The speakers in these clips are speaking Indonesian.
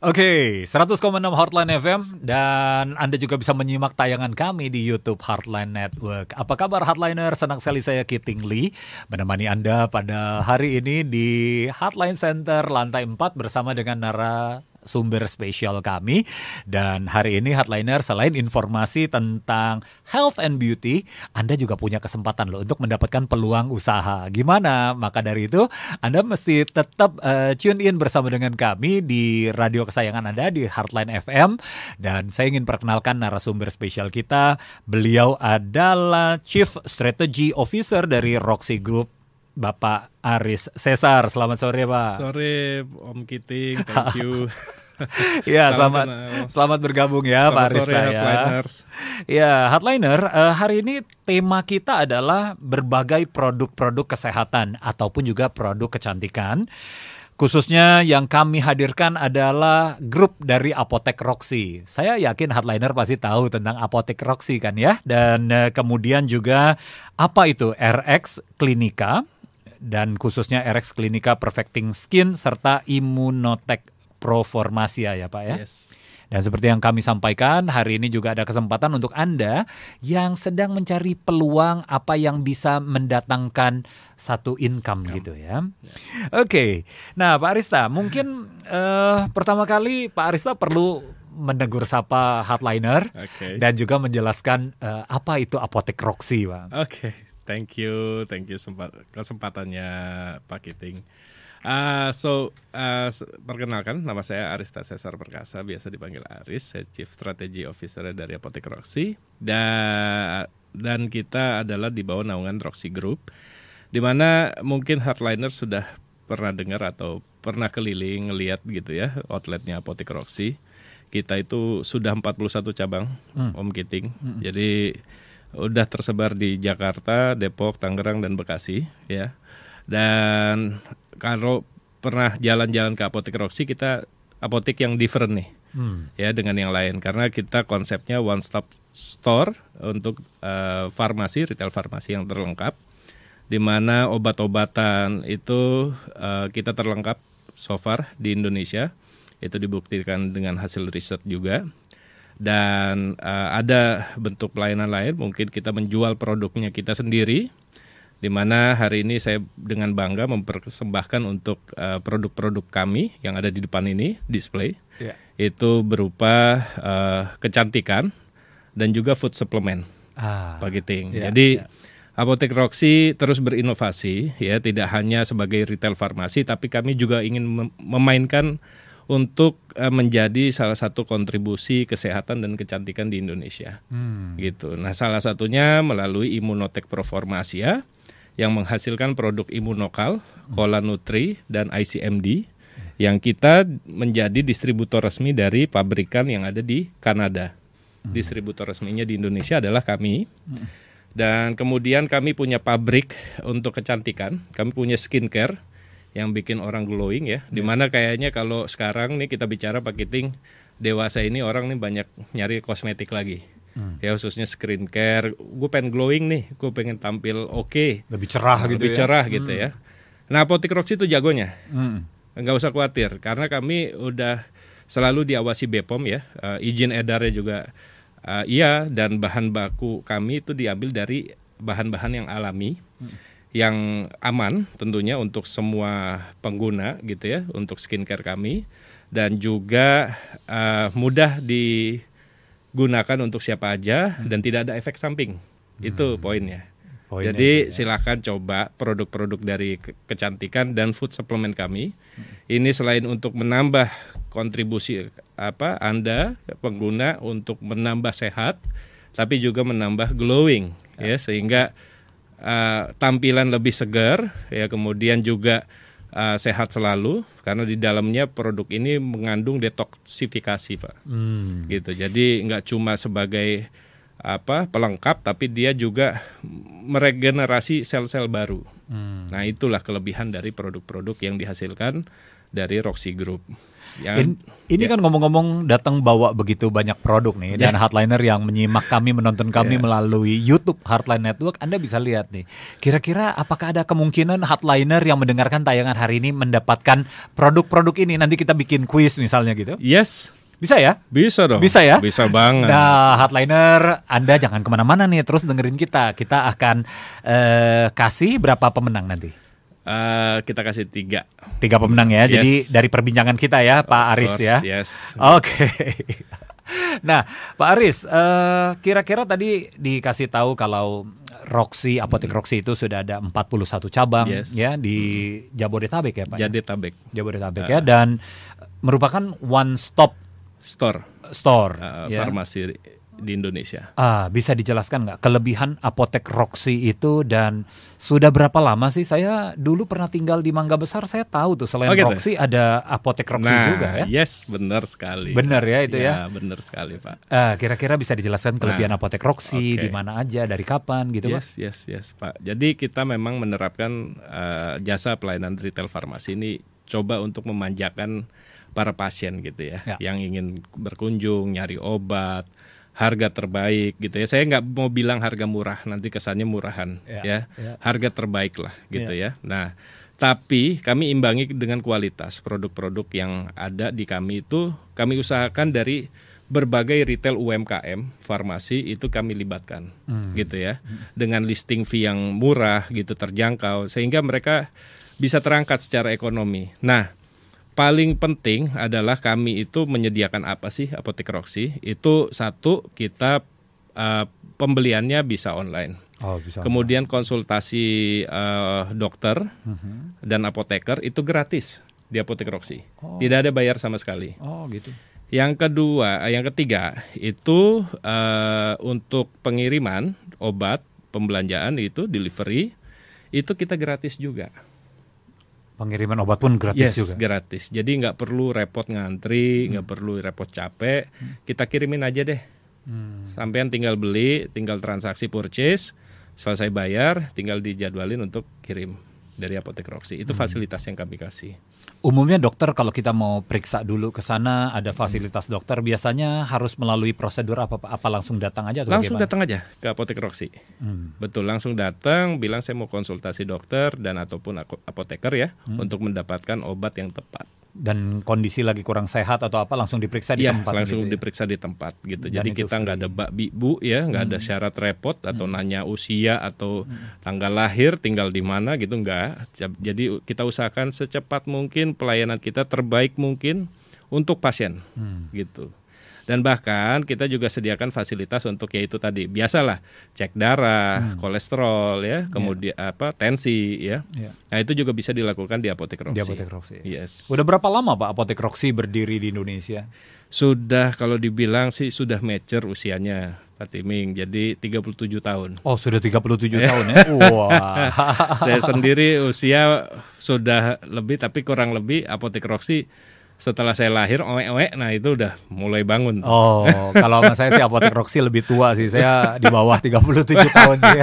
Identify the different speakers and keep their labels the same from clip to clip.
Speaker 1: Oke, 100,6 Hotline FM dan Anda juga bisa menyimak tayangan kami di YouTube Heartline Network. Apa kabar Hardliner? Senang sekali saya Kiting Lee menemani Anda pada hari ini di Hotline Center lantai 4 bersama dengan Nara sumber spesial kami dan hari ini Hardliner selain informasi tentang health and beauty, Anda juga punya kesempatan loh untuk mendapatkan peluang usaha. Gimana? Maka dari itu Anda mesti tetap uh, tune in bersama dengan kami di radio kesayangan Anda di Heartline FM dan saya ingin perkenalkan narasumber spesial kita. Beliau adalah Chief Strategy Officer dari Roxy Group Bapak Aris Cesar. Selamat sore, Pak.
Speaker 2: Sore, Om Kiting. Thank you.
Speaker 1: ya, selamat selamat, bergabung ya, selamat Pak Aris.
Speaker 2: Sore, ya.
Speaker 1: Ya, Hardliner, uh, hari ini tema kita adalah berbagai produk-produk kesehatan ataupun juga produk kecantikan. Khususnya yang kami hadirkan adalah grup dari Apotek Roxy. Saya yakin Hardliner pasti tahu tentang Apotek Roxy kan ya. Dan uh, kemudian juga apa itu RX Klinika dan khususnya RX Klinika Perfecting Skin serta Immunotech Proformasia ya Pak ya. Yes. Dan seperti yang kami sampaikan, hari ini juga ada kesempatan untuk Anda yang sedang mencari peluang apa yang bisa mendatangkan satu income, income. gitu ya. ya. Oke, okay. nah Pak Arista, mungkin uh, pertama kali Pak Arista perlu menegur sapa hardliner okay. dan juga menjelaskan uh, apa itu apotek Roxy, Pak.
Speaker 2: Oke. Okay. Thank you, thank you sempat kesempatannya Pak Kiting. Uh, so, uh, perkenalkan nama saya Arista Cesar Perkasa, biasa dipanggil Aris, saya Chief Strategy Officer dari Apotek Roxy. Dan dan kita adalah di bawah naungan Roxy Group, di mana mungkin hardliner sudah pernah dengar atau pernah keliling ngelihat gitu ya outletnya Apotek Roxy. Kita itu sudah 41 cabang, hmm. Om Kiting. Hmm. Jadi udah tersebar di Jakarta, Depok, Tangerang dan Bekasi ya. Dan kalau pernah jalan-jalan ke apotek Roxy kita apotek yang different nih. Hmm. Ya dengan yang lain karena kita konsepnya one stop store untuk uh, farmasi, retail farmasi yang terlengkap di mana obat-obatan itu uh, kita terlengkap so far di Indonesia. Itu dibuktikan dengan hasil riset juga dan uh, ada bentuk pelayanan lain mungkin kita menjual produknya kita sendiri di mana hari ini saya dengan bangga mempersembahkan untuk uh, produk-produk kami yang ada di depan ini display yeah. itu berupa uh, kecantikan dan juga food supplement ah, Pak Giting. Yeah, Jadi yeah. Apotek Roxy terus berinovasi ya tidak hanya sebagai retail farmasi tapi kami juga ingin memainkan untuk uh, menjadi salah satu kontribusi kesehatan dan kecantikan di Indonesia. Hmm. Gitu. Nah, salah satunya melalui Immunotech Proformasia yang menghasilkan produk imunokal, hmm. Nutri dan ICMD yang kita menjadi distributor resmi dari pabrikan yang ada di Kanada. Hmm. Distributor resminya di Indonesia adalah kami. Hmm. Dan kemudian kami punya pabrik untuk kecantikan, kami punya skincare yang bikin orang glowing ya. Yeah. Di mana kayaknya kalau sekarang nih kita bicara paketing dewasa ini orang nih banyak nyari kosmetik lagi. Hmm. Ya khususnya skincare. Gue pengen glowing nih, gue pengen tampil oke, okay.
Speaker 1: lebih cerah gitu
Speaker 2: lebih ya. cerah gitu hmm. ya. Nah, Apotek Roxy itu jagonya. Hmm. Nggak usah khawatir karena kami udah selalu diawasi BPOM ya. Uh, izin edarnya juga uh, iya dan bahan baku kami itu diambil dari bahan-bahan yang alami. Hmm yang aman tentunya untuk semua pengguna gitu ya untuk skincare kami dan juga uh, mudah digunakan untuk siapa aja hmm. dan tidak ada efek samping hmm. itu poinnya. Poinnya Jadi ya. silakan coba produk-produk dari kecantikan dan food supplement kami. Hmm. Ini selain untuk menambah kontribusi apa Anda pengguna untuk menambah sehat, tapi juga menambah glowing ya, ya sehingga uh, tampilan lebih segar ya kemudian juga uh, sehat selalu karena di dalamnya produk ini mengandung detoksifikasi pak hmm. gitu jadi nggak cuma sebagai apa pelengkap tapi dia juga meregenerasi sel-sel baru hmm. nah itulah kelebihan dari produk-produk yang dihasilkan dari Roxy Group Yang
Speaker 1: In- ini kan ngomong-ngomong datang bawa begitu banyak produk nih dan hardliner yang menyimak kami menonton kami melalui YouTube Hardline Network Anda bisa lihat nih. Kira-kira apakah ada kemungkinan hardliner yang mendengarkan tayangan hari ini mendapatkan produk-produk ini nanti kita bikin kuis misalnya gitu?
Speaker 2: yes,
Speaker 1: Bisa ya?
Speaker 2: bisa dong.
Speaker 1: Bisa ya?
Speaker 2: Bisa banget.
Speaker 1: Nah, hardliner, Anda jangan ke mana-mana nih, terus dengerin kita. Kita akan eh, kasih berapa pemenang nanti?
Speaker 2: Eh, kita kasih tiga.
Speaker 1: Tiga pemenang ya.
Speaker 2: Yes.
Speaker 1: Jadi dari perbincangan kita ya, Pak
Speaker 2: Of
Speaker 1: Aris
Speaker 2: course,
Speaker 1: ya.
Speaker 2: Yes.
Speaker 1: Oke. Nah, Pak Aris, eh, kira-kira tadi dikasih tahu kalau Roxy, apotek Roxy itu sudah ada 41 cabang
Speaker 2: Yes.
Speaker 1: ya di Jabodetabek ya, Pak. ya?
Speaker 2: Jadi tabek
Speaker 1: Jabodetabek ya dan merupakan one stop
Speaker 2: store
Speaker 1: store
Speaker 2: eh,
Speaker 1: ya.
Speaker 2: farmasi di Indonesia.
Speaker 1: Ah, bisa dijelaskan nggak kelebihan apotek Roxy itu dan sudah berapa lama sih saya dulu pernah tinggal di Mangga Besar saya tahu tuh selain
Speaker 2: Oh, gitu?
Speaker 1: Roxy ada apotek Roxy
Speaker 2: nah,
Speaker 1: juga ya.
Speaker 2: yes, benar sekali.
Speaker 1: Benar ya itu ya.
Speaker 2: benar sekali, Pak.
Speaker 1: Ah, kira-kira bisa dijelaskan kelebihan apotek Roxy
Speaker 2: oke.
Speaker 1: di mana aja dari kapan gitu Pak?
Speaker 2: Yes, yes, yes, Pak. Jadi kita memang menerapkan eh, jasa pelayanan retail farmasi ini coba untuk memanjakan para pasien gitu ya,
Speaker 1: Ya.
Speaker 2: yang ingin berkunjung, nyari obat, harga terbaik gitu ya. Saya nggak mau bilang harga murah, nanti kesannya murahan
Speaker 1: Ya,
Speaker 2: ya.
Speaker 1: ya.
Speaker 2: Harga terbaik lah gitu ya. Nah, tapi kami imbangi dengan kualitas produk-produk yang ada di kami itu kami usahakan dari berbagai retail UMKM farmasi itu kami libatkan gitu ya dengan listing fee yang murah gitu terjangkau sehingga mereka bisa terangkat secara ekonomi. Nah, paling penting adalah kami itu menyediakan apa sih apotek Roxy? Itu satu kita eh, pembeliannya bisa online.
Speaker 1: Oh, bisa.
Speaker 2: Kemudian konsultasi eh, dokter
Speaker 1: Mhm.
Speaker 2: dan apoteker itu gratis di apotek Roxy. Tidak ada bayar sama sekali.
Speaker 1: Oh, gitu.
Speaker 2: Yang kedua, eh, yang ketiga itu eh, untuk pengiriman obat pembelanjaan itu delivery itu kita gratis juga.
Speaker 1: Pengiriman obat pun gratis
Speaker 2: yes,
Speaker 1: juga.
Speaker 2: gratis. Jadi nggak perlu repot ngantri, nggak perlu repot capek. Kita kirimin aja deh.
Speaker 1: Hmm.
Speaker 2: Sampean tinggal beli, tinggal transaksi purchase, selesai bayar, tinggal dijadwalin untuk kirim dari apotek Roxy. Itu fasilitas yang kami kasih.
Speaker 1: Umumnya dokter kalau kita mau periksa dulu ke sana ada fasilitas dokter biasanya harus melalui prosedur apa apa langsung datang aja atau
Speaker 2: Langsung
Speaker 1: bagaimana?
Speaker 2: datang aja ke apotek Roxy.
Speaker 1: Hmm.
Speaker 2: Betul, langsung datang, bilang saya mau konsultasi dokter dan ataupun apoteker ya untuk mendapatkan obat yang tepat.
Speaker 1: Dan kondisi lagi kurang sehat atau apa langsung diperiksa di
Speaker 2: Iya,
Speaker 1: tempat
Speaker 2: langsung
Speaker 1: gitu ya?
Speaker 2: diperiksa di tempat gitu.
Speaker 1: Dan
Speaker 2: Jadi kita nggak ada bak bu ya, nggak ada syarat repot atau nanya usia atau tanggal lahir, tinggal di mana gitu nggak. Jadi kita usahakan secepat mungkin pelayanan kita terbaik mungkin untuk pasien
Speaker 1: Hmm.
Speaker 2: gitu. Dan bahkan kita juga sediakan fasilitas untuk yaitu tadi biasalah cek darah, kolesterol ya, kemudian apa tensi ya.
Speaker 1: Iya.
Speaker 2: Nah itu juga bisa dilakukan di apotek Roxy.
Speaker 1: Di apotek Roxy.
Speaker 2: Yes.
Speaker 1: Udah berapa lama Pak apotek Roxy berdiri di Indonesia?
Speaker 2: Sudah kalau dibilang sih sudah mature usianya Pak Timing. Jadi 37 tahun.
Speaker 1: Oh sudah 37 tahun ya? Wah.
Speaker 2: Saya sendiri usia sudah lebih tapi kurang lebih apotek Roxy setelah saya lahir oe-oe nah itu udah mulai bangun.
Speaker 1: Oh, kalau sama saya sih apotek Roxy lebih tua sih. Saya di bawah 37 tahun sih.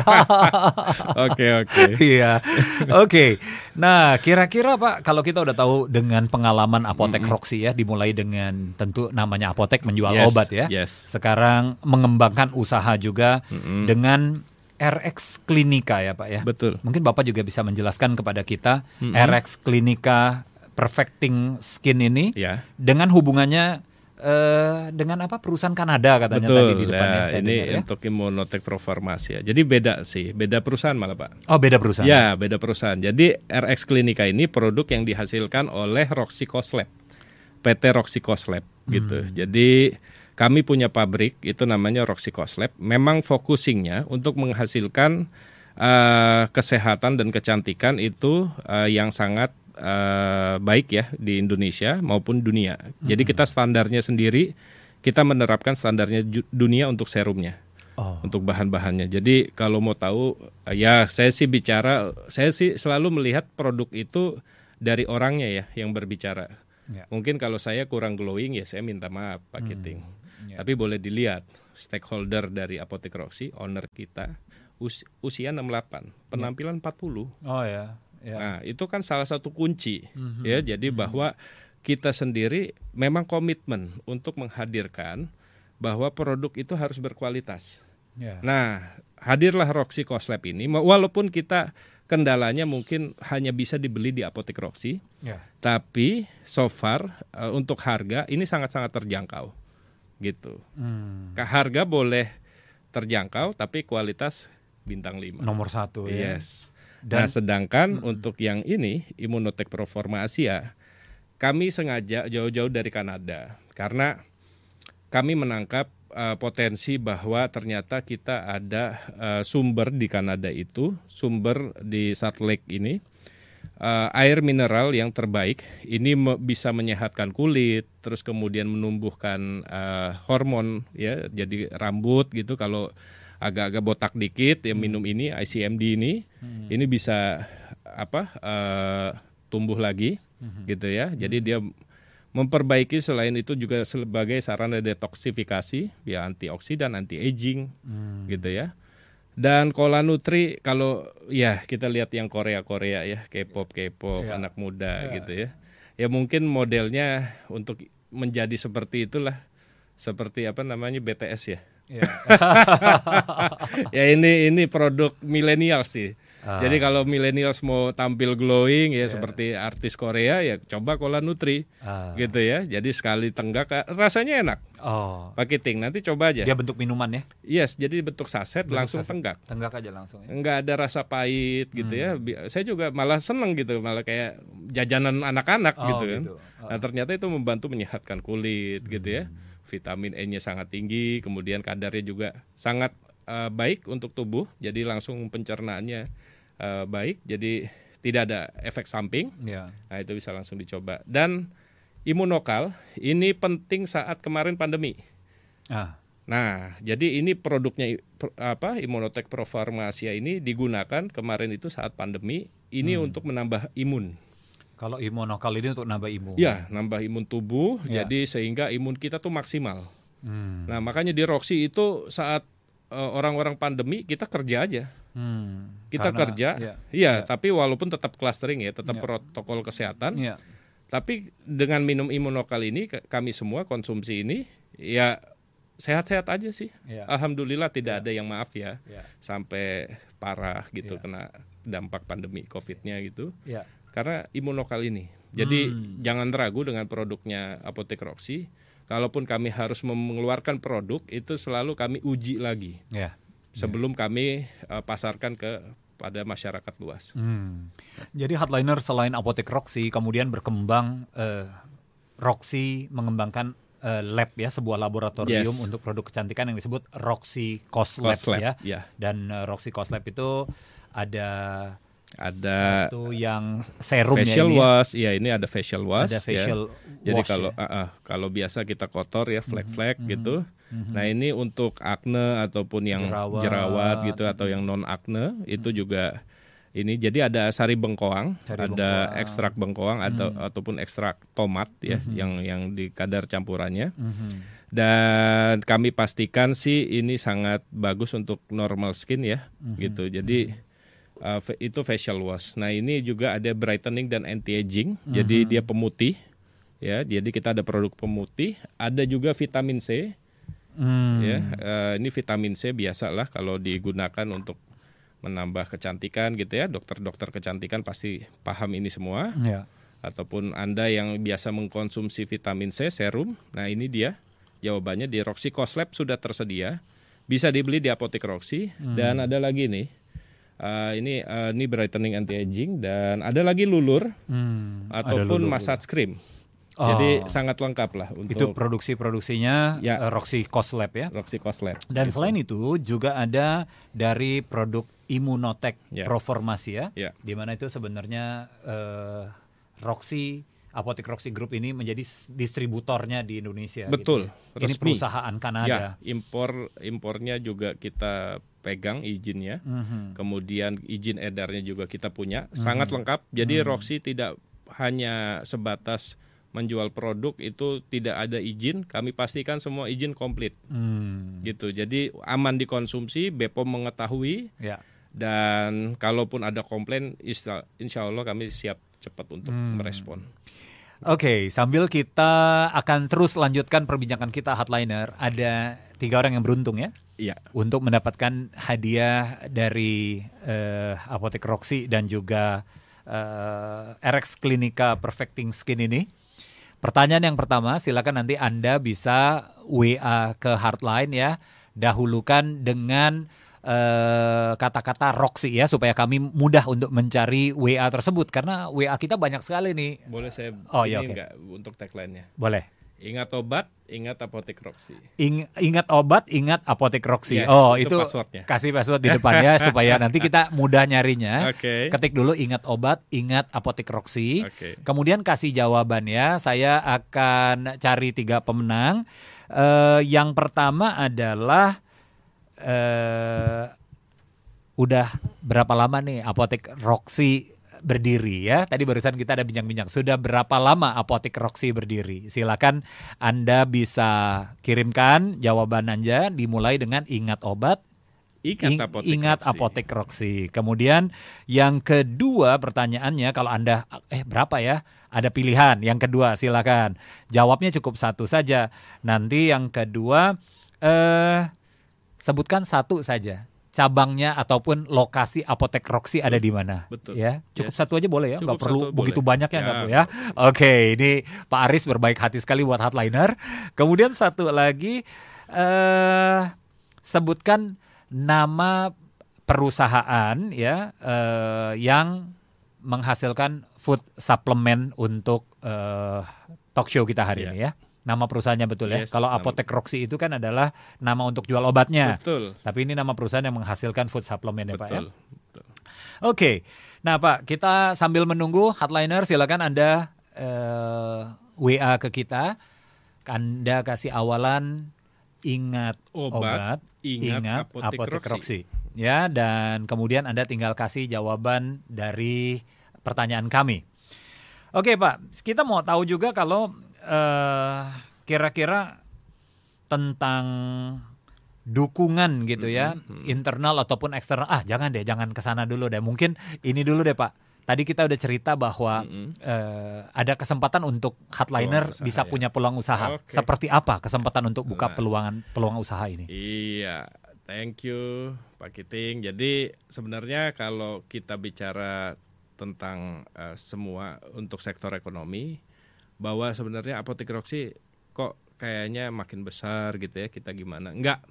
Speaker 2: Oke oke.
Speaker 1: Iya. Oke. Nah, kira-kira Pak, kalau kita udah tahu dengan pengalaman apotek Roxy ya, dimulai dengan tentu namanya apotek menjual
Speaker 2: Yes,
Speaker 1: obat ya.
Speaker 2: yes.
Speaker 1: Sekarang mengembangkan usaha juga dengan RX Klinika ya, Pak ya.
Speaker 2: Betul.
Speaker 1: Mungkin Bapak juga bisa menjelaskan kepada kita RX Klinika Perfecting Skin ini
Speaker 2: Ya.
Speaker 1: dengan hubungannya eh, dengan apa perusahaan Kanada katanya tadi di
Speaker 2: Betul.
Speaker 1: depan yang
Speaker 2: Nah,
Speaker 1: saya
Speaker 2: ini
Speaker 1: dengar ya.
Speaker 2: untuk Immunotech Profarmasi ya. Jadi beda sih, beda perusahaan malah Pak.
Speaker 1: Oh, beda perusahaan.
Speaker 2: Ya, beda perusahaan. Jadi RX Klinika ini produk yang dihasilkan oleh Roxy Coslab. PT Roxy Coslab gitu. Jadi kami punya pabrik itu namanya Roxy Coslab. Memang focusingnya untuk menghasilkan eh, kesehatan dan kecantikan itu eh, yang sangat eh, baik ya di Indonesia maupun dunia. Jadi kita standarnya sendiri kita menerapkan standarnya dunia untuk serumnya
Speaker 1: Oh.
Speaker 2: untuk bahan-bahannya. Jadi kalau mau tahu ya saya sih bicara saya sih selalu melihat produk itu dari orangnya ya yang berbicara.
Speaker 1: Ya.
Speaker 2: Mungkin kalau saya kurang glowing ya saya minta maaf Pak Kiting. Tapi boleh dilihat stakeholder dari Apotek Roxy, owner kita us- usia 68, penampilan 40.
Speaker 1: Oh ya. Ya.
Speaker 2: Nah, itu kan salah satu kunci ya. Jadi bahwa kita sendiri memang komitmen untuk menghadirkan bahwa produk itu harus berkualitas.
Speaker 1: Ya.
Speaker 2: Nah, hadirlah Roxy Coslab ini walaupun kita kendalanya mungkin hanya bisa dibeli di apotek Roxy,
Speaker 1: Ya.
Speaker 2: tapi so far eh, untuk harga ini sangat-sangat terjangkau. Gitu.
Speaker 1: Hmm.
Speaker 2: Harga boleh terjangkau tapi kualitas bintang 5.
Speaker 1: Nomor satu ya.
Speaker 2: Yes.
Speaker 1: Dan
Speaker 2: nah, sedangkan untuk yang ini Immunotek Proforma Asia, kami sengaja jauh-jauh dari Kanada. Karena kami menangkap uh, potensi bahwa ternyata kita ada uh, sumber di Kanada itu, sumber di Salt Lake ini uh, air mineral yang terbaik. Ini me- bisa menyehatkan kulit, terus kemudian menumbuhkan uh, hormon ya, jadi rambut gitu. Kalau agak-agak botak dikit ya minum ini ICMD ini ini bisa apa uh, tumbuh lagi gitu ya. Jadi dia memperbaiki selain itu juga sebagai sarana detoksifikasi ya antioksidan, anti aging gitu ya. Dan Kola Nutri kalau ya kita lihat yang Korea-Korea ya, K-pop K-pop
Speaker 1: Ya.
Speaker 2: anak muda gitu ya. Ya mungkin modelnya untuk menjadi seperti itulah seperti apa namanya BTS ya.
Speaker 1: Ya.
Speaker 2: ya ini ini produk milenial sih.
Speaker 1: Ah.
Speaker 2: Jadi kalau millennials mau tampil glowing ya seperti artis Korea ya coba Kola Nutri
Speaker 1: Ah.
Speaker 2: gitu ya. Jadi sekali tenggak ah, rasanya enak.
Speaker 1: Oh.
Speaker 2: Pakai ting nanti coba aja.
Speaker 1: Dia bentuk minuman ya.
Speaker 2: Yes, jadi bentuk saset
Speaker 1: Bentuk
Speaker 2: langsung
Speaker 1: saset.
Speaker 2: tenggak.
Speaker 1: Tenggak aja langsung ya.
Speaker 2: Enggak ada rasa pahit gitu ya.
Speaker 1: Hmm.
Speaker 2: Bi- Saya juga malah seneng gitu, malah kayak jajanan anak-anak
Speaker 1: Oh,
Speaker 2: gitu kan.
Speaker 1: gitu. Oh.
Speaker 2: Nah, ternyata itu membantu menyehatkan kulit gitu ya.
Speaker 1: Hmm.
Speaker 2: Vitamin E-nya sangat tinggi, kemudian kadarnya juga sangat eh, baik untuk tubuh. Jadi langsung pencernaannya eh, baik, jadi tidak ada efek samping.
Speaker 1: Ya.
Speaker 2: Nah, itu bisa langsung dicoba. Dan imunokal ini penting saat kemarin pandemi.
Speaker 1: Ah.
Speaker 2: Nah, jadi ini produknya apa Immunotek Pro Farmasia ini digunakan kemarin itu saat pandemi ini
Speaker 1: Hmm.
Speaker 2: untuk menambah imun.
Speaker 1: Kalau imunokal ini untuk nambah imun.
Speaker 2: Ya, nambah imun tubuh
Speaker 1: Ya.
Speaker 2: jadi sehingga imun kita tuh maksimal.
Speaker 1: Hmm.
Speaker 2: Nah, makanya di Roxy itu saat eh, orang-orang pandemi kita kerja aja.
Speaker 1: Hmm.
Speaker 2: Kita
Speaker 1: Karena-
Speaker 2: kerja.
Speaker 1: Ya.
Speaker 2: Iya, tapi walaupun tetap clustering ya, tetap
Speaker 1: Ya.
Speaker 2: protokol kesehatan.
Speaker 1: Ya.
Speaker 2: Tapi dengan minum imunokal ini kami semua konsumsi ini ya sehat-sehat aja sih.
Speaker 1: Ya.
Speaker 2: Alhamdulillah tidak ada yang maaf ya
Speaker 1: Ya.
Speaker 2: sampai parah gitu
Speaker 1: Ya.
Speaker 2: kena dampak pandemi Covid-nya gitu.
Speaker 1: Ya.
Speaker 2: Karena imunokal ini. Jadi
Speaker 1: Hmm.
Speaker 2: jangan ragu dengan produknya Apotek Roxy. Kalaupun kami harus mengeluarkan produk itu selalu kami uji lagi
Speaker 1: Ya.
Speaker 2: sebelum kami eh, pasarkan ke pada masyarakat luas.
Speaker 1: Hmm. Jadi Hardliner selain Apotek Roxy kemudian berkembang eh, Roxy mengembangkan eh, lab ya sebuah laboratorium
Speaker 2: Yes.
Speaker 1: untuk produk kecantikan yang disebut Roxy Cos Lab,
Speaker 2: Cos Lab,
Speaker 1: ya.
Speaker 2: ya.
Speaker 1: Dan eh, Roxy Cos Lab itu ada
Speaker 2: Ada
Speaker 1: satu yang serum
Speaker 2: facial
Speaker 1: ya ini.
Speaker 2: wash, iya ini ada facial wash.
Speaker 1: Ada
Speaker 2: ya.
Speaker 1: facial
Speaker 2: Jadi
Speaker 1: wash
Speaker 2: kalau
Speaker 1: ya.
Speaker 2: ah, ah, kalau biasa kita kotor ya flek-flek
Speaker 1: Mhm,
Speaker 2: gitu.
Speaker 1: mhm.
Speaker 2: Nah ini untuk akne ataupun yang
Speaker 1: Jerawat.
Speaker 2: jerawat, gitu atau yang non akne itu juga ini jadi ada sari bengkoang,
Speaker 1: Sari
Speaker 2: ada
Speaker 1: bengkoang.
Speaker 2: ekstrak bengkoang atau
Speaker 1: Mhm.
Speaker 2: ataupun ekstrak tomat ya
Speaker 1: Mhm.
Speaker 2: yang yang di kadar campurannya.
Speaker 1: Mhm.
Speaker 2: Dan kami pastikan sih ini sangat bagus untuk normal skin ya
Speaker 1: Mhm.
Speaker 2: gitu. Jadi uh, itu facial wash. Nah ini juga ada brightening dan anti aging. Jadi
Speaker 1: Mhm.
Speaker 2: dia pemutih ya. Jadi kita ada produk pemutih. Ada juga vitamin C
Speaker 1: Hmm.
Speaker 2: ya. Eh, ini vitamin C biasalah kalau digunakan untuk menambah kecantikan gitu ya. Dokter-dokter kecantikan pasti paham ini semua.
Speaker 1: Ya.
Speaker 2: Ataupun anda yang biasa mengkonsumsi vitamin C serum. Nah ini dia jawabannya di Roxy Coslab sudah tersedia. Bisa dibeli di apotek Roxy. Dan ada lagi nih. Eh, ini eh, ini brightening anti aging dan ada lagi lulur
Speaker 1: Hmm.
Speaker 2: Ataupun
Speaker 1: lulu.
Speaker 2: massage cream.
Speaker 1: Oh.
Speaker 2: Jadi sangat lengkap lah
Speaker 1: itu
Speaker 2: untuk
Speaker 1: produksi-produksinya
Speaker 2: Ya.
Speaker 1: eh, Roxy Cos Lab ya.
Speaker 2: Roxy Coslab.
Speaker 1: Dan selain itu juga ada dari produk Immunotek
Speaker 2: Ya.
Speaker 1: Proformasi ya,
Speaker 2: Ya.
Speaker 1: di mana itu sebenarnya eh, Roxy Apotek Roxy Group ini menjadi distributornya di Indonesia.
Speaker 2: Betul,
Speaker 1: gitu ya. Ini
Speaker 2: resmi.
Speaker 1: perusahaan Kanada.
Speaker 2: Ya, impor impornya juga kita pegang izinnya.
Speaker 1: Mhm.
Speaker 2: Kemudian izin edarnya juga kita punya, sangat lengkap. Jadi
Speaker 1: Mhm.
Speaker 2: Roxy tidak hanya sebatas menjual produk itu tidak ada izin, kami pastikan semua izin komplit
Speaker 1: Hmm.
Speaker 2: gitu. Jadi aman dikonsumsi, BPOM mengetahui
Speaker 1: Ya.
Speaker 2: dan kalaupun ada komplain insya Allah kami siap cepat untuk
Speaker 1: Hmm.
Speaker 2: merespon.
Speaker 1: Oke, sambil kita akan terus lanjutkan perbincangan kita Hardliner, ada tiga orang yang beruntung ya
Speaker 2: Iya.
Speaker 1: untuk mendapatkan hadiah dari eh, Apotek Roxy dan juga eh, RX Klinika Perfecting Skin ini. Pertanyaan yang pertama, silakan nanti Anda bisa WA ke Hardline ya. Dahulukan dengan eh, kata-kata Roxy ya supaya kami mudah untuk mencari WA tersebut karena WA kita banyak sekali nih.
Speaker 2: Boleh saya
Speaker 1: Oh, iya,
Speaker 2: ini
Speaker 1: oke.
Speaker 2: nggak untuk tagline-nya?
Speaker 1: Boleh.
Speaker 2: Ingat obat, ingat apotek Roxy.
Speaker 1: Ing- ingat obat, ingat apotek Roxy.
Speaker 2: Yes,
Speaker 1: oh,
Speaker 2: itu
Speaker 1: itu,
Speaker 2: passwordnya.
Speaker 1: kasih password di depannya supaya nanti kita mudah nyarinya.
Speaker 2: Oke.
Speaker 1: Ketik dulu ingat obat, ingat apotek Roxy.
Speaker 2: Oke.
Speaker 1: Kemudian kasih jawabannya. Saya akan cari tiga pemenang. Eh, yang pertama adalah eh udah berapa lama nih apotek Roxy berdiri ya. Tadi barusan kita ada bincang-bincang. Sudah berapa lama apotek Roxy berdiri? Silakan Anda bisa kirimkan jawaban Anda dimulai dengan ingat obat,
Speaker 2: Ingat
Speaker 1: ing-
Speaker 2: apotek
Speaker 1: ingat
Speaker 2: Roxy.
Speaker 1: apotek Roxy. Kemudian yang kedua pertanyaannya kalau Anda eh berapa ya? Ada pilihan. Yang kedua silakan. Jawabnya cukup satu saja. Nanti yang kedua eh sebutkan satu saja. Cabangnya ataupun lokasi apotek Roxy ada di mana?
Speaker 2: Betul.
Speaker 1: Ya, cukup
Speaker 2: Yes.
Speaker 1: satu aja boleh ya, nggak
Speaker 2: Cukup
Speaker 1: perlu
Speaker 2: satu
Speaker 1: begitu
Speaker 2: boleh.
Speaker 1: banyak ya, nggak
Speaker 2: Ya,
Speaker 1: perlu ya. Oke, ini Pak Aris berbaik hati sekali buat hardliner. Kemudian satu lagi eh sebutkan nama perusahaan ya eh, yang menghasilkan food supplement untuk eh, talk show kita hari
Speaker 2: Iya.
Speaker 1: ini ya. Nama perusahaannya betul ya.
Speaker 2: Yes,
Speaker 1: Kalau
Speaker 2: nama-
Speaker 1: Apotek Roxy itu kan adalah nama untuk jual obatnya.
Speaker 2: Betul.
Speaker 1: Tapi ini nama perusahaan yang menghasilkan food supplement ya Pak ya.
Speaker 2: Betul. betul.
Speaker 1: Oke, nah Pak, kita sambil menunggu hardliner, silakan Anda eh, WA ke kita. Anda kasih awalan ingat obat,
Speaker 2: Obat, ingat Apotek
Speaker 1: Roxy. Ya, dan kemudian Anda tinggal kasih jawaban dari pertanyaan kami. Oke Pak, kita mau tahu juga kalau eh, kira-kira tentang dukungan gitu ya internal ataupun eksternal ah jangan deh jangan ke sana dulu deh mungkin ini dulu deh Pak tadi kita udah cerita bahwa
Speaker 2: Mm-mm.
Speaker 1: eh, ada kesempatan untuk hardliner
Speaker 2: Peluang usaha,
Speaker 1: bisa
Speaker 2: ya.
Speaker 1: punya peluang usaha
Speaker 2: Oke.
Speaker 1: seperti apa kesempatan untuk buka
Speaker 2: Nah.
Speaker 1: peluangan peluang usaha ini
Speaker 2: Iya, thank you Pak Kiting. Jadi sebenarnya kalau kita bicara tentang eh, semua untuk sektor ekonomi, bahwa sebenarnya apotek Roxy kok kayaknya makin besar gitu ya kita gimana? Enggak.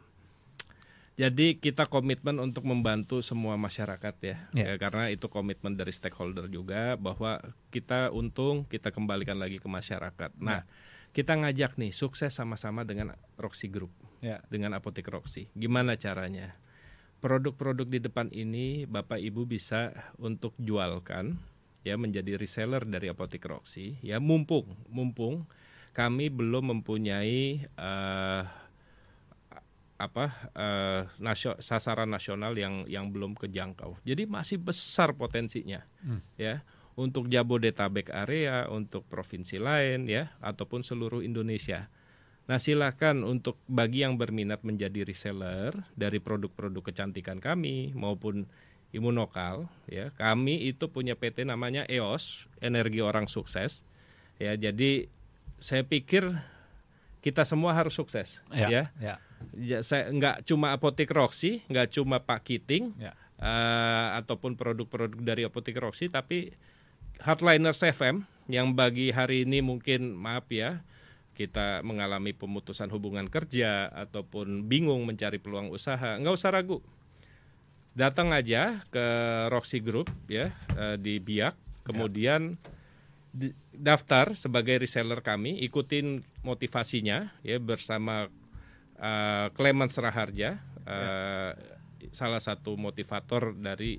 Speaker 2: Jadi kita komitmen untuk membantu semua masyarakat ya,
Speaker 1: Ya.
Speaker 2: Ya, karena itu komitmen dari stakeholder juga bahwa kita untung kita kembalikan lagi ke masyarakat. Nah, kita ngajak nih sukses sama-sama dengan Roxy Group
Speaker 1: ya
Speaker 2: dengan apotek Roxy. Gimana caranya? Produk-produk di depan ini Bapak Ibu bisa untuk jualkan ya menjadi reseller dari apotek Roxy ya mumpung mumpung kami belum mempunyai eh, apa eh, nasio- sasaran nasional yang yang belum kejangkau. Jadi masih besar potensinya ya untuk Jabodetabek area, untuk provinsi lain ya ataupun seluruh Indonesia. Nah, silakan untuk bagi yang berminat menjadi reseller dari produk-produk kecantikan kami maupun imunokal ya. Kami itu punya PT namanya EOS, Energi Orang Sukses. Ya, jadi saya pikir kita semua harus sukses
Speaker 1: ya
Speaker 2: ya.
Speaker 1: ya
Speaker 2: Ya, saya nggak cuma apotek Roxy, nggak cuma Pak Kiting,
Speaker 1: Ya.
Speaker 2: eh, ataupun produk-produk dari apotek Roxy, tapi Hardliners FM yang bagi hari ini mungkin maaf ya kita mengalami pemutusan hubungan kerja ataupun bingung mencari peluang usaha, nggak usah ragu, datang aja ke Roxy Group ya eh, di Biak, kemudian di- daftar sebagai reseller kami, ikutin motivasinya ya bersama eh, Clemens Raharja, eh, salah satu motivator dari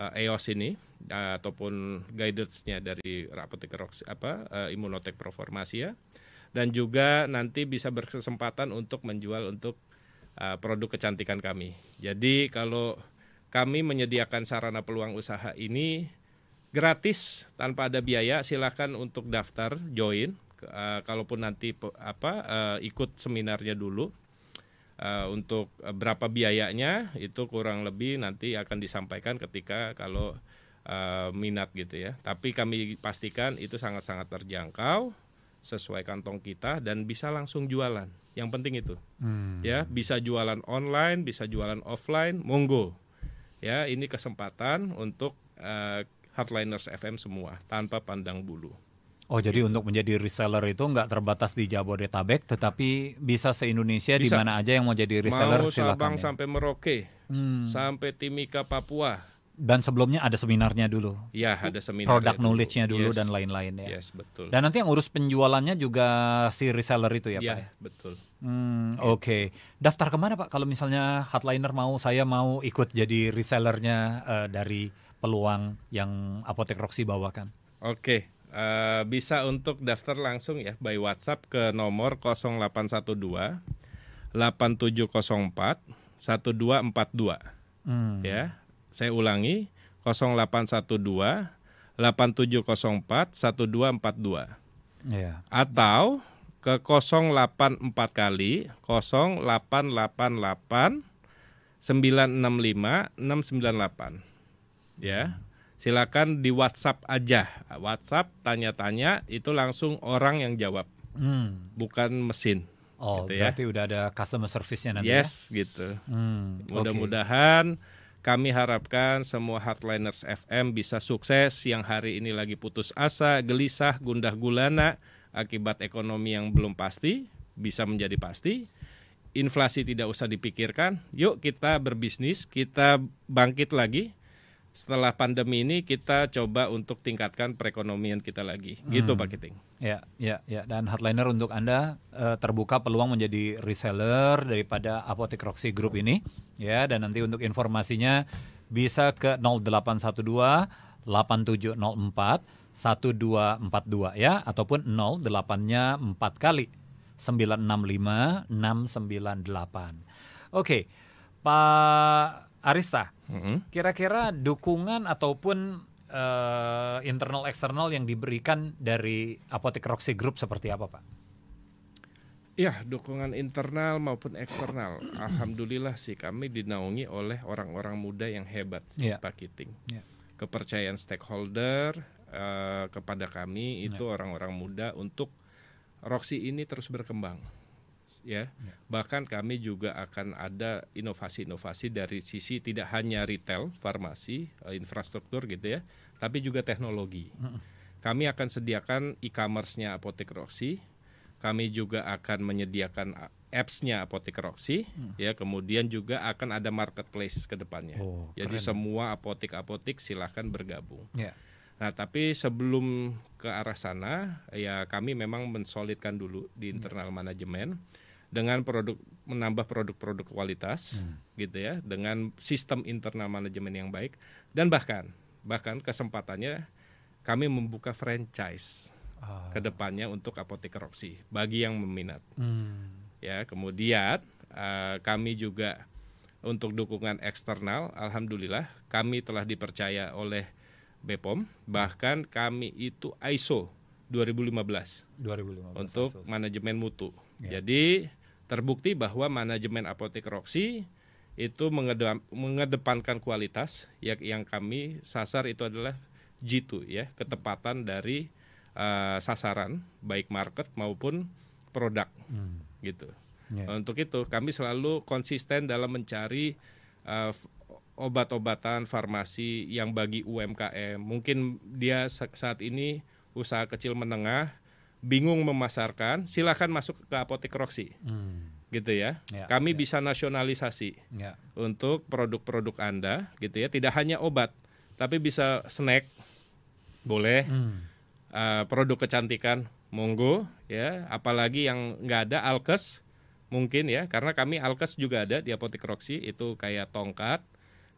Speaker 2: eh, EOS ini eh, ataupun guidance-nya dari apoteker Roxy apa Immunotek Proformasi ya. Dan juga nanti bisa berkesempatan untuk menjual untuk uh, produk kecantikan kami. Jadi kalau kami menyediakan sarana peluang usaha ini gratis tanpa ada biaya, silakan untuk daftar join. Uh, kalaupun nanti apa uh, ikut seminarnya dulu. Uh, untuk berapa biayanya itu kurang lebih nanti akan disampaikan ketika kalau uh, minat gitu ya. Tapi kami pastikan itu sangat-sangat terjangkau sesuai kantong kita dan bisa langsung jualan. Yang penting itu.
Speaker 1: Hmm.
Speaker 2: Ya, bisa jualan online, bisa jualan offline, monggo. Ya, ini kesempatan untuk uh, Hardliners FM semua tanpa pandang bulu.
Speaker 1: Oh jadi untuk menjadi reseller itu nggak terbatas di Jabodetabek, tetapi bisa se-Indonesia di
Speaker 2: Bisa.
Speaker 1: mana aja yang mau jadi reseller
Speaker 2: Mau
Speaker 1: silakan.
Speaker 2: Sabang
Speaker 1: ya.
Speaker 2: sampai Merauke,
Speaker 1: Hmm.
Speaker 2: sampai Timika Papua.
Speaker 1: Dan sebelumnya ada seminarnya dulu,
Speaker 2: Ya, ada seminar
Speaker 1: product knowledge-nya dulu
Speaker 2: Yes.
Speaker 1: dan lain-lain ya.
Speaker 2: Yes, betul.
Speaker 1: Dan nanti yang urus penjualannya juga si reseller itu ya,
Speaker 2: ya,
Speaker 1: Pak? ya?
Speaker 2: betul.
Speaker 1: Hmm, Oke, daftar ke mana Pak? Kalau misalnya Hardliner mau, saya mau ikut jadi resellernya eh, dari peluang yang Apotek Roxy bawakan.
Speaker 2: Oke, eh, bisa untuk daftar langsung ya by WhatsApp ke nomor 0812 8704 1242
Speaker 1: Hmm.
Speaker 2: ya. Saya ulangi 0812 8704 1242
Speaker 1: Ya.
Speaker 2: atau ke 084 kali 0888 965 698 ya silakan di WhatsApp aja WhatsApp tanya-tanya itu langsung orang yang jawab
Speaker 1: Hmm.
Speaker 2: bukan mesin
Speaker 1: Oh,
Speaker 2: Gitu ya.
Speaker 1: berarti udah ada customer service-nya nanti ya?
Speaker 2: yes gitu
Speaker 1: Hmm,
Speaker 2: mudah-mudahan kami harapkan semua Hardliners FM bisa sukses yang hari ini lagi putus asa, gelisah, gundah gulana akibat ekonomi yang belum pasti bisa menjadi pasti. Inflasi tidak usah dipikirkan. Yuk kita berbisnis, kita bangkit lagi. Setelah pandemi ini kita coba untuk tingkatkan perekonomian kita lagi. Gitu Pak Kiting.
Speaker 1: Ya, ya, ya. Dan Hardliner untuk Anda eh, terbuka peluang menjadi reseller daripada Apotek Roxy Group ini. Ya, dan nanti untuk informasinya bisa ke 0812 8704 1242 ya ataupun 08-nya 4 kali 965 698. Oke. Pak Arista,
Speaker 2: Mm-mm.
Speaker 1: Kira-kira dukungan ataupun eh, internal eksternal yang diberikan dari Apotek Roxy Group seperti apa, Pak?
Speaker 2: Ya, dukungan internal maupun eksternal. Alhamdulillah sih kami dinaungi oleh orang-orang muda yang hebat, sih,
Speaker 1: Iya.
Speaker 2: Pak Kiting.
Speaker 1: Ya.
Speaker 2: Kepercayaan stakeholder eh, kepada kami itu orang-orang muda untuk Roxy ini terus berkembang. Ya, bahkan kami juga akan ada inovasi-inovasi dari sisi tidak hanya retail, farmasi, eh, infrastruktur gitu ya, tapi juga teknologi. Kami akan sediakan e-commerce-nya Apotek Roxy. Kami juga akan menyediakan apps-nya Apotek Roxy, ya. Kemudian juga akan ada marketplace ke depannya.
Speaker 1: Oh,
Speaker 2: Jadi
Speaker 1: keren.
Speaker 2: semua apotek-apotek silahkan bergabung.
Speaker 1: Ya.
Speaker 2: Nah, tapi sebelum ke arah sana, ya kami memang mensolidkan dulu di internal manajemen dengan produk menambah produk-produk kualitas, gitu ya, dengan sistem internal manajemen yang baik dan bahkan bahkan kesempatannya kami membuka franchise
Speaker 1: Ah.
Speaker 2: ke depannya untuk apotek Roxy bagi yang meminat
Speaker 1: Hmm.
Speaker 2: ya kemudian eh, kami juga untuk dukungan eksternal alhamdulillah kami telah dipercaya oleh BPOM bahkan kami itu ISO 2015
Speaker 1: 2015.
Speaker 2: untuk
Speaker 1: Asus.
Speaker 2: manajemen mutu
Speaker 1: Ya.
Speaker 2: jadi terbukti bahwa manajemen apotek Roxy itu mengedepankan kualitas yang yang kami sasar itu adalah G2 ya ketepatan dari eh, sasaran baik market maupun produk
Speaker 1: Hmm.
Speaker 2: gitu.
Speaker 1: Ya.
Speaker 2: Untuk itu kami selalu konsisten dalam mencari uh, obat-obatan farmasi yang bagi UMKM. Mungkin dia sa- saat ini usaha kecil menengah bingung memasarkan, silakan masuk ke apotek Roxy,
Speaker 1: Hmm.
Speaker 2: gitu ya.
Speaker 1: Ya,
Speaker 2: kami
Speaker 1: ya.
Speaker 2: bisa nasionalisasi
Speaker 1: Ya.
Speaker 2: untuk produk-produk Anda, gitu ya. Tidak hanya obat, tapi bisa snack, boleh
Speaker 1: Hmm.
Speaker 2: uh, produk kecantikan monggo ya apalagi yang nggak ada alkes mungkin ya karena kami alkes juga ada di apotek Roxy itu kayak tongkat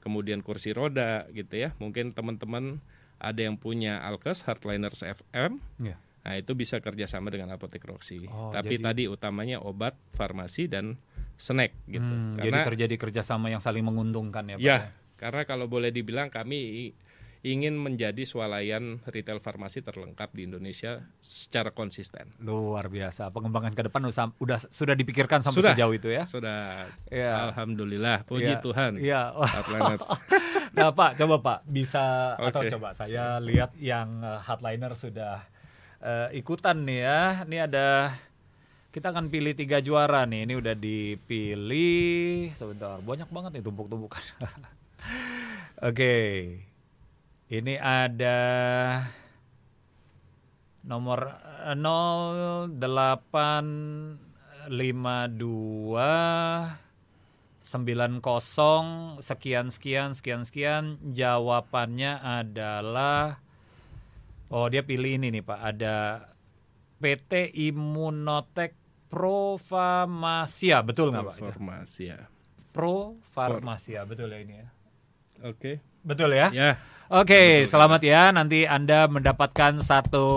Speaker 2: kemudian kursi roda gitu ya mungkin teman-teman ada yang punya alkes Hardliners FM
Speaker 1: Ya.
Speaker 2: Nah itu bisa kerjasama dengan apotek Roxy
Speaker 1: Oh,
Speaker 2: tapi
Speaker 1: jadi-
Speaker 2: tadi utamanya obat farmasi dan snack gitu
Speaker 1: Hmm, jadi
Speaker 2: karena
Speaker 1: terjadi kerjasama yang saling menguntungkan ya, Pak.
Speaker 2: Ya, karena kalau boleh dibilang kami ingin menjadi swalayan retail farmasi terlengkap di Indonesia secara konsisten.
Speaker 1: Luar biasa. Pengembangan ke depan udah, udah sudah dipikirkan sampai
Speaker 2: Sudah.
Speaker 1: sejauh itu ya.
Speaker 2: Sudah,
Speaker 1: Ya.
Speaker 2: alhamdulillah, puji
Speaker 1: Iya,
Speaker 2: Tuhan.
Speaker 1: Iya. Nah, Pak, coba Pak bisa atau
Speaker 2: Oke.
Speaker 1: coba saya lihat yang eh, hardliner sudah eh, ikutan nih ya. Ini ada kita akan pilih tiga juara nih. Ini udah dipilih sebentar. Banyak banget nih tumpuk-tumpukan. Oke. Ini ada nomor eh, 0852 90 sekian sekian sekian sekian jawabannya adalah oh dia pilih ini nih Pak ada PT Immunotek Profamasia betul nggak Pak
Speaker 2: ya.
Speaker 1: Profarmasia betul ya ini ya
Speaker 2: Oke.
Speaker 1: betul ya
Speaker 2: Ya,
Speaker 1: Oke, selamat ya. Nanti Anda mendapatkan satu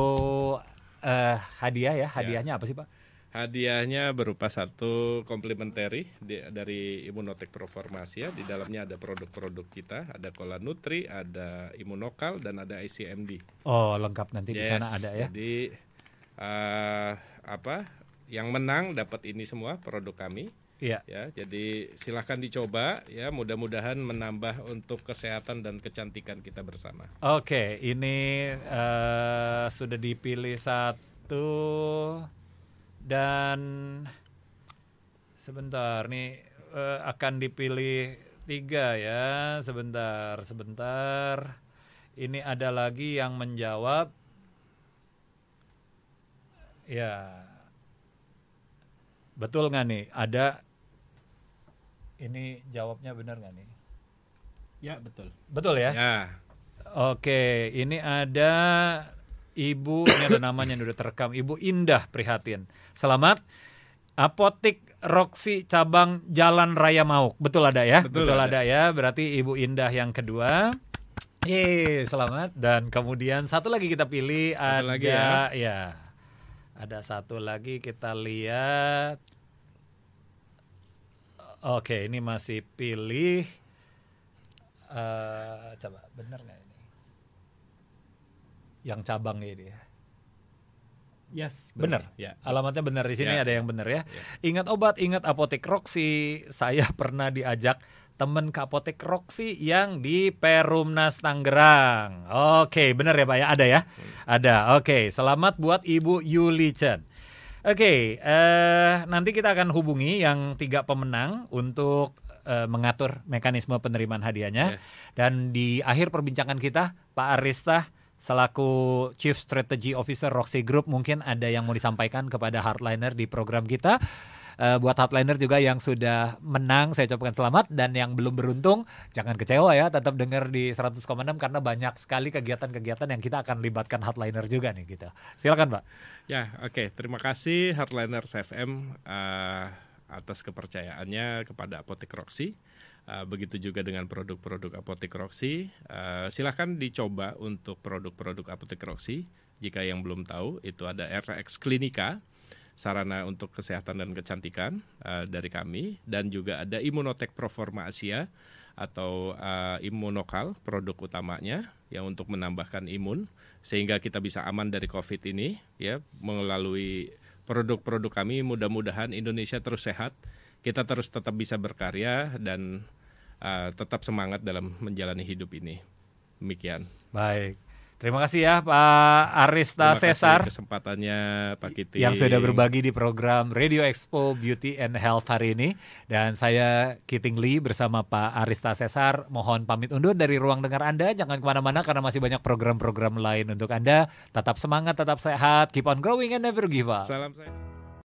Speaker 1: eh, hadiah ya. Hadiahnya apa sih, Pak?
Speaker 2: Hadiahnya berupa satu komplementari dari Immunotek Proformasia. Di dalamnya ada produk-produk kita, ada Cola Nutri, ada Immunokal dan ada ICMD.
Speaker 1: Oh, lengkap nanti di sana
Speaker 2: Yes,
Speaker 1: ada ya.
Speaker 2: Jadi eh, apa? Yang menang dapat ini semua produk kami.
Speaker 1: Iya.
Speaker 2: Ya, jadi silahkan dicoba ya. Mudah-mudahan menambah untuk kesehatan dan kecantikan kita bersama.
Speaker 1: Oke, ini eh, sudah dipilih satu dan sebentar nih eh, akan dipilih tiga ya. Sebentar, sebentar. Ini ada lagi yang menjawab. Ya, betul nggak nih? Ada. Ini jawabnya benar nggak nih?
Speaker 2: Ya, betul.
Speaker 1: Betul ya?
Speaker 2: Ya.
Speaker 1: Oke, ini ada Ibu, ini ada namanya yang udah terekam, Ibu Indah Prihatin. Selamat. Apotik Roxy cabang Jalan Raya Mauk. Betul ada ya?
Speaker 2: Betul
Speaker 1: ada.
Speaker 2: ada.
Speaker 1: ya. Berarti Ibu Indah yang kedua. Yeay, selamat. Dan kemudian satu lagi kita pilih
Speaker 2: Satu
Speaker 1: ada
Speaker 2: lagi
Speaker 1: ya. Ada satu lagi kita lihat. Oke, ini masih pilih eh coba bener nggak ini? Yang cabang ini ya.
Speaker 2: Yes,
Speaker 1: Bener.
Speaker 2: Ya.
Speaker 1: Alamatnya benar di sini
Speaker 2: Ya,
Speaker 1: ada yang benar ya. Ingat obat, ingat apotek Roxy. Saya pernah diajak temen ke apotek Roxy yang di Perumnas Tangerang. Oke, benar ya Pak ya? Ada ya? Ada. Oke, selamat buat Ibu Yuli Chen. Oke, eh, nanti kita akan hubungi yang tiga pemenang untuk eh, mengatur mekanisme penerimaan hadiahnya.
Speaker 2: Yes.
Speaker 1: Dan di akhir perbincangan kita, Pak Arista selaku Chief Strategy Officer Roxy Group mungkin ada yang mau disampaikan kepada hardliner di program kita. Eh, buat hardliner juga yang sudah menang, saya ucapkan selamat dan yang belum beruntung jangan kecewa ya, tetap dengar di 100,6 karena banyak sekali kegiatan-kegiatan yang kita akan libatkan hardliner juga nih gitu. Silakan, Pak.
Speaker 2: Ya, oke. Terima kasih Hardliners FM eh, atas kepercayaannya kepada Apotek Roxy. Eh, begitu juga dengan produk-produk Apotek Roxy. Eh, silahkan dicoba untuk produk-produk Apotek Roxy. Jika yang belum tahu, itu ada RX Klinika, sarana untuk kesehatan dan kecantikan eh, dari kami. Dan juga ada Immunotek Proforma Asia atau Immunokal, produk utamanya yang untuk menambahkan imun sehingga kita bisa aman dari COVID ini ya melalui produk-produk kami mudah-mudahan Indonesia terus sehat kita terus tetap bisa berkarya dan uh, tetap semangat dalam menjalani hidup ini. Demikian.
Speaker 1: Baik. Terima kasih ya Pak Arista
Speaker 2: Terima kasih
Speaker 1: Cesar.
Speaker 2: kesempatannya Pak Kiti
Speaker 1: yang sudah berbagi di program Radio Expo Beauty and Health hari ini. Dan saya Kiting Lee bersama Pak Arista Cesar mohon pamit undur dari ruang dengar Anda. Jangan ke mana-mana karena masih banyak program-program lain untuk Anda. Tetap semangat tetap sehat. Keep on growing and never give up.
Speaker 2: Salam saya